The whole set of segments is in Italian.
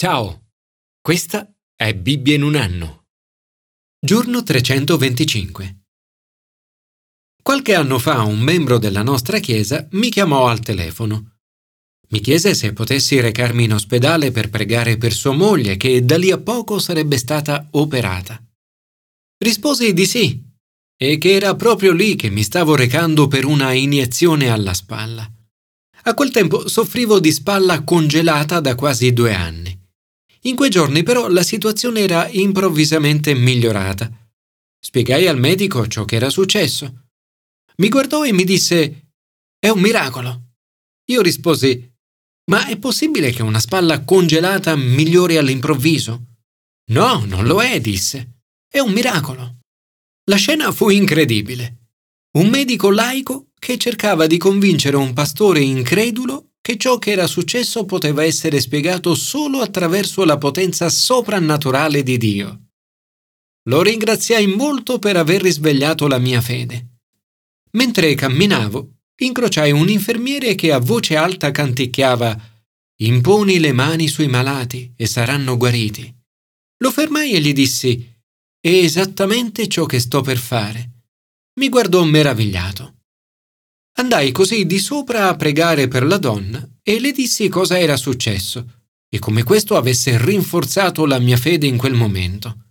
Ciao, questa è Bibbia in un anno. Giorno 325. Qualche anno fa un membro della nostra chiesa mi chiamò al telefono. Mi chiese se potessi recarmi in ospedale per pregare per sua moglie che da lì a poco sarebbe stata operata. Risposi di sì e che era proprio lì che mi stavo recando per una iniezione alla spalla. A quel tempo soffrivo di spalla congelata da quasi due anni. In quei giorni però la situazione era improvvisamente migliorata. Spiegai al medico ciò che era successo. Mi guardò e mi disse È un miracolo. Io risposi Ma è possibile che una spalla congelata migliori all'improvviso? No, non lo è, disse. È un miracolo. La scena fu incredibile. Un medico laico che cercava di convincere un pastore incredulo che ciò che era successo poteva essere spiegato solo attraverso la potenza soprannaturale di Dio. Lo ringraziai molto per aver risvegliato la mia fede. Mentre camminavo, incrociai un infermiere che a voce alta canticchiava Imponi le mani sui malati e saranno guariti. Lo fermai e gli dissi È esattamente ciò che sto per fare. Mi guardò meravigliato. Andai così di sopra a pregare per la donna e le dissi cosa era successo e come questo avesse rinforzato la mia fede in quel momento.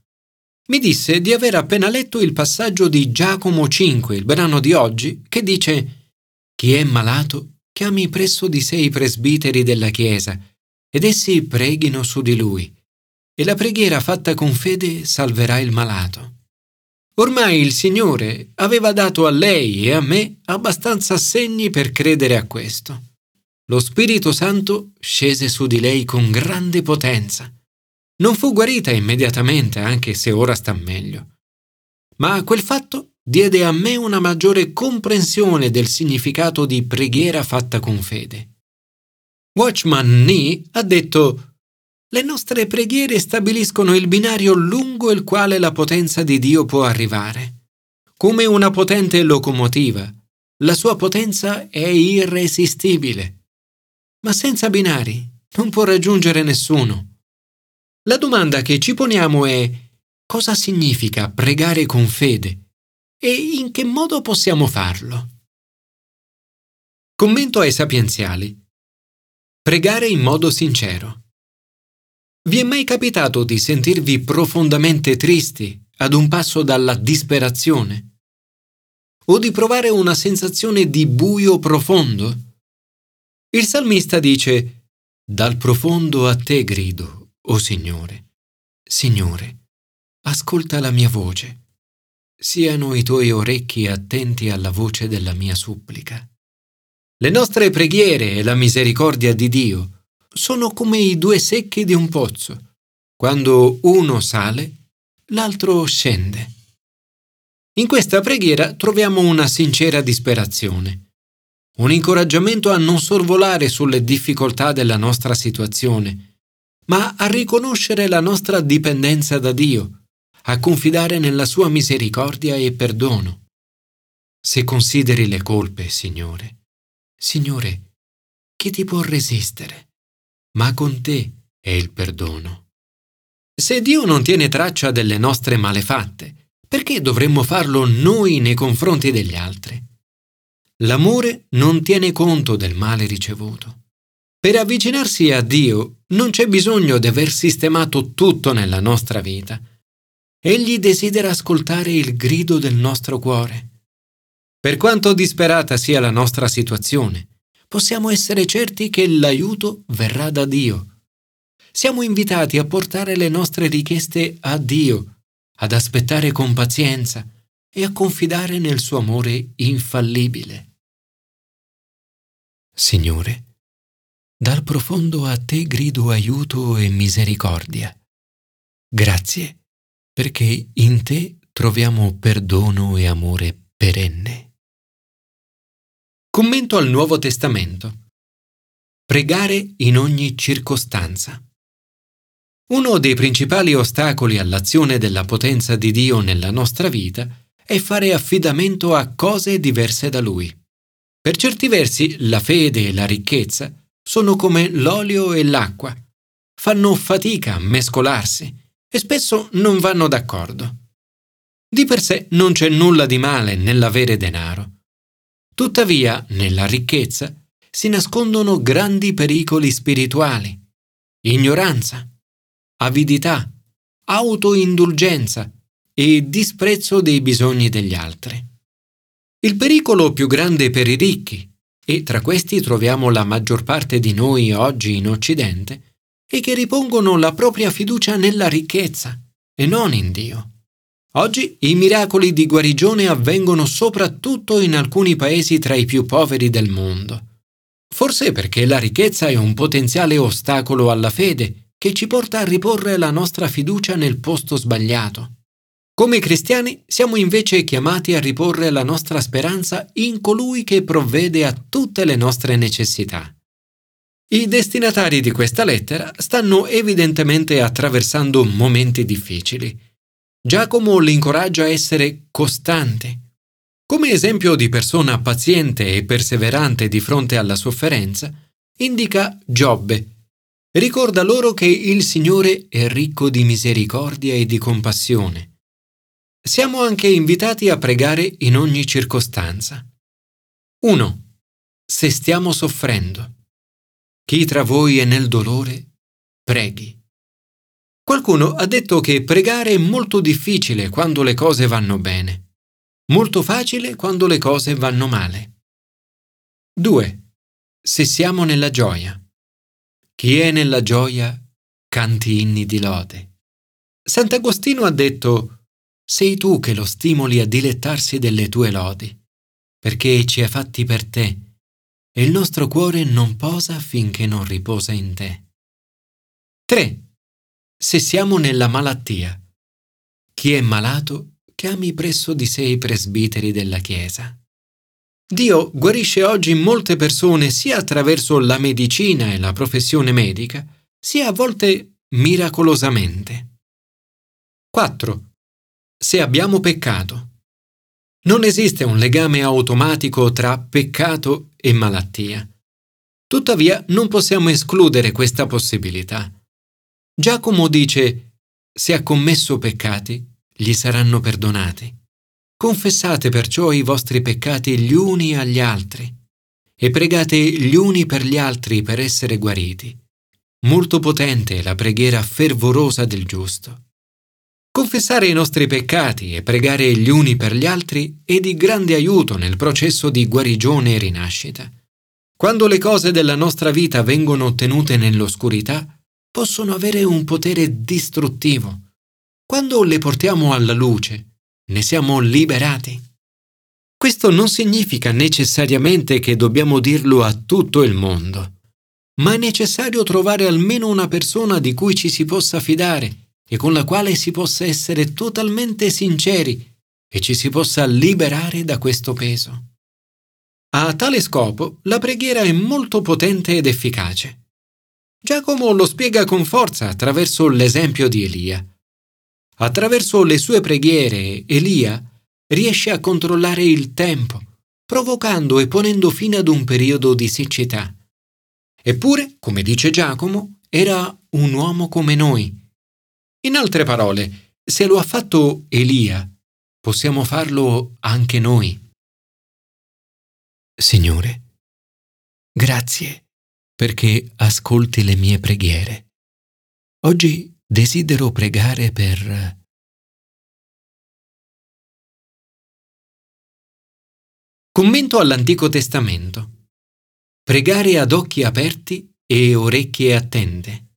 Mi disse di aver appena letto il passaggio di Giacomo 5, il brano di oggi, che dice Chi è malato chiami presso di sé i presbiteri della Chiesa ed essi preghino su di lui e la preghiera fatta con fede salverà il malato. Ormai il Signore aveva dato a lei e a me abbastanza segni per credere a questo. Lo Spirito Santo scese su di lei con grande potenza. Non fu guarita immediatamente, anche se ora sta meglio. Ma quel fatto diede a me una maggiore comprensione del significato di preghiera fatta con fede. Watchman Nee ha detto le nostre preghiere stabiliscono il binario lungo il quale la potenza di Dio può arrivare. Come una potente locomotiva, la sua potenza è irresistibile. Ma senza binari non può raggiungere nessuno. La domanda che ci poniamo è cosa significa pregare con fede e in che modo possiamo farlo? Commento ai sapienziali. Pregare in modo sincero. Vi è mai capitato di sentirvi profondamente tristi ad un passo dalla disperazione? O di provare una sensazione di buio profondo? Il salmista dice, Dal profondo a te grido, o oh Signore. Signore, ascolta la mia voce. Siano i tuoi orecchi attenti alla voce della mia supplica. Le nostre preghiere e la misericordia di Dio sono come i due secchi di un pozzo. Quando uno sale, l'altro scende. In questa preghiera troviamo una sincera disperazione, un incoraggiamento a non sorvolare sulle difficoltà della nostra situazione, ma a riconoscere la nostra dipendenza da Dio, a confidare nella sua misericordia e perdono. Se consideri le colpe, Signore, Signore, chi ti può resistere? Ma con te è il perdono. Se Dio non tiene traccia delle nostre malefatte, perché dovremmo farlo noi nei confronti degli altri? L'amore non tiene conto del male ricevuto. Per avvicinarsi a Dio non c'è bisogno di aver sistemato tutto nella nostra vita. Egli desidera ascoltare il grido del nostro cuore. Per quanto disperata sia la nostra situazione, possiamo essere certi che l'aiuto verrà da Dio. Siamo invitati a portare le nostre richieste a Dio, ad aspettare con pazienza e a confidare nel suo amore infallibile. Signore, dal profondo a te grido aiuto e misericordia. Grazie, perché in te troviamo perdono e amore perenne. Commento al Nuovo Testamento. Pregare in ogni circostanza. Uno dei principali ostacoli all'azione della potenza di Dio nella nostra vita è fare affidamento a cose diverse da Lui. Per certi versi la fede e la ricchezza sono come l'olio e l'acqua. fanno fatica a mescolarsi e spesso non vanno d'accordo. Di per sé non c'è nulla di male nell'avere denaro. Tuttavia, nella ricchezza si nascondono grandi pericoli spirituali, ignoranza, avidità, autoindulgenza e disprezzo dei bisogni degli altri. Il pericolo più grande per i ricchi, e tra questi troviamo la maggior parte di noi oggi in Occidente, è che ripongono la propria fiducia nella ricchezza e non in Dio. Oggi i miracoli di guarigione avvengono soprattutto in alcuni paesi tra i più poveri del mondo. Forse perché la ricchezza è un potenziale ostacolo alla fede che ci porta a riporre la nostra fiducia nel posto sbagliato. Come cristiani siamo invece chiamati a riporre la nostra speranza in colui che provvede a tutte le nostre necessità. I destinatari di questa lettera stanno evidentemente attraversando momenti difficili. Giacomo li incoraggia a essere costanti. Come esempio di persona paziente e perseverante di fronte alla sofferenza, indica Giobbe. Ricorda loro che il Signore è ricco di misericordia e di compassione siamo anche invitati a pregare in ogni circostanza. 1. Se stiamo soffrendo. Chi tra voi è nel dolore, preghi. Qualcuno ha detto che pregare è molto difficile quando le cose vanno bene, molto facile quando le cose vanno male. 2. Se siamo nella gioia. Chi è nella gioia, canti inni di lode. Sant'Agostino ha detto sei tu che lo stimoli a dilettarsi delle tue lodi, perché ci hai fatti per te, e il nostro cuore non posa finché non riposa in te. 3. Se siamo nella malattia. Chi è malato, chiami presso di sé i presbiteri della Chiesa. Dio guarisce oggi molte persone sia attraverso la medicina e la professione medica, sia a volte miracolosamente. 4 se abbiamo peccato. Non esiste un legame automatico tra peccato e malattia. Tuttavia non possiamo escludere questa possibilità. Giacomo dice, se ha commesso peccati, gli saranno perdonati. Confessate perciò i vostri peccati gli uni agli altri e pregate gli uni per gli altri per essere guariti. Molto potente è la preghiera fervorosa del giusto. Confessare i nostri peccati e pregare gli uni per gli altri è di grande aiuto nel processo di guarigione e rinascita. Quando le cose della nostra vita vengono ottenute nell'oscurità, possono avere un potere distruttivo. Quando le portiamo alla luce, ne siamo liberati. Questo non significa necessariamente che dobbiamo dirlo a tutto il mondo, ma è necessario trovare almeno una persona di cui ci si possa fidare e con la quale si possa essere totalmente sinceri e ci si possa liberare da questo peso. A tale scopo la preghiera è molto potente ed efficace. Giacomo lo spiega con forza attraverso l'esempio di Elia. Attraverso le sue preghiere Elia riesce a controllare il tempo, provocando e ponendo fine ad un periodo di siccità. Eppure, come dice Giacomo, era un uomo come noi, in altre parole, se lo ha fatto Elia, possiamo farlo anche noi. Signore, grazie perché ascolti le mie preghiere. Oggi desidero pregare per... Commento all'Antico Testamento. Pregare ad occhi aperti e orecchie attente.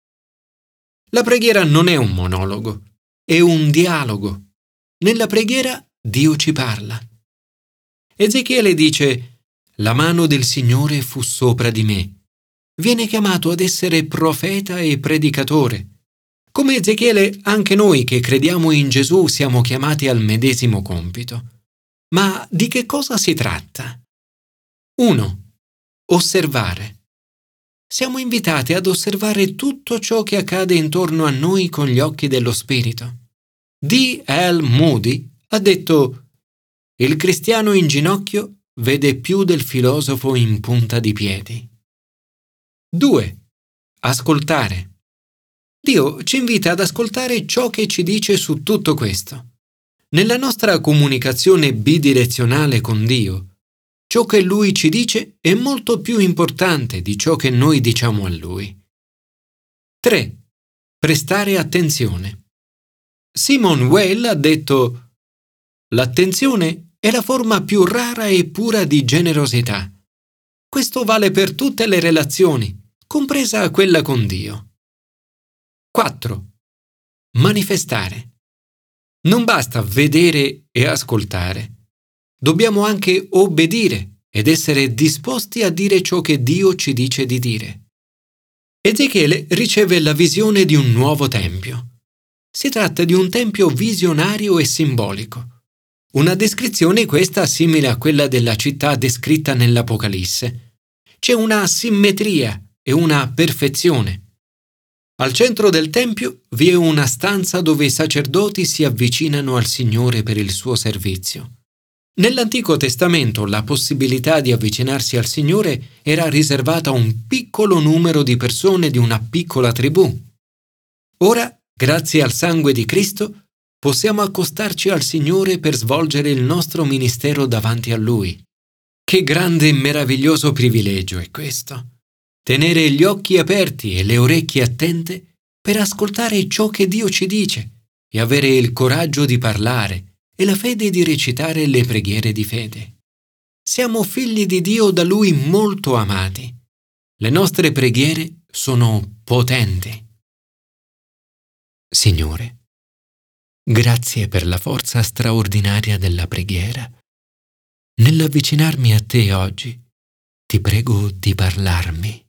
La preghiera non è un monologo, è un dialogo. Nella preghiera Dio ci parla. Ezechiele dice, La mano del Signore fu sopra di me. Viene chiamato ad essere profeta e predicatore. Come Ezechiele, anche noi che crediamo in Gesù siamo chiamati al medesimo compito. Ma di che cosa si tratta? 1. Osservare siamo invitati ad osservare tutto ciò che accade intorno a noi con gli occhi dello Spirito. D. L. Moody ha detto Il cristiano in ginocchio vede più del filosofo in punta di piedi. 2. Ascoltare. Dio ci invita ad ascoltare ciò che ci dice su tutto questo. Nella nostra comunicazione bidirezionale con Dio, ciò che Lui ci dice è molto più importante di ciò che noi diciamo a Lui. 3. Prestare attenzione. Simon Weil ha detto L'attenzione è la forma più rara e pura di generosità. Questo vale per tutte le relazioni, compresa quella con Dio. 4. Manifestare. Non basta vedere e ascoltare. Dobbiamo anche obbedire ed essere disposti a dire ciò che Dio ci dice di dire. Ezechiele riceve la visione di un nuovo tempio. Si tratta di un tempio visionario e simbolico. Una descrizione questa simile a quella della città descritta nell'Apocalisse. C'è una simmetria e una perfezione. Al centro del Tempio vi è una stanza dove i sacerdoti si avvicinano al Signore per il suo servizio. Nell'Antico Testamento la possibilità di avvicinarsi al Signore era riservata a un piccolo numero di persone di una piccola tribù. Ora, grazie al sangue di Cristo, possiamo accostarci al Signore per svolgere il nostro ministero davanti a Lui. Che grande e meraviglioso privilegio è questo! Tenere gli occhi aperti e le orecchie attente per ascoltare ciò che Dio ci dice e avere il coraggio di parlare e la fede di recitare le preghiere di fede. Siamo figli di Dio da Lui molto amati. Le nostre preghiere sono potenti. Signore, grazie per la forza straordinaria della preghiera. Nell'avvicinarmi a te oggi, ti prego di parlarmi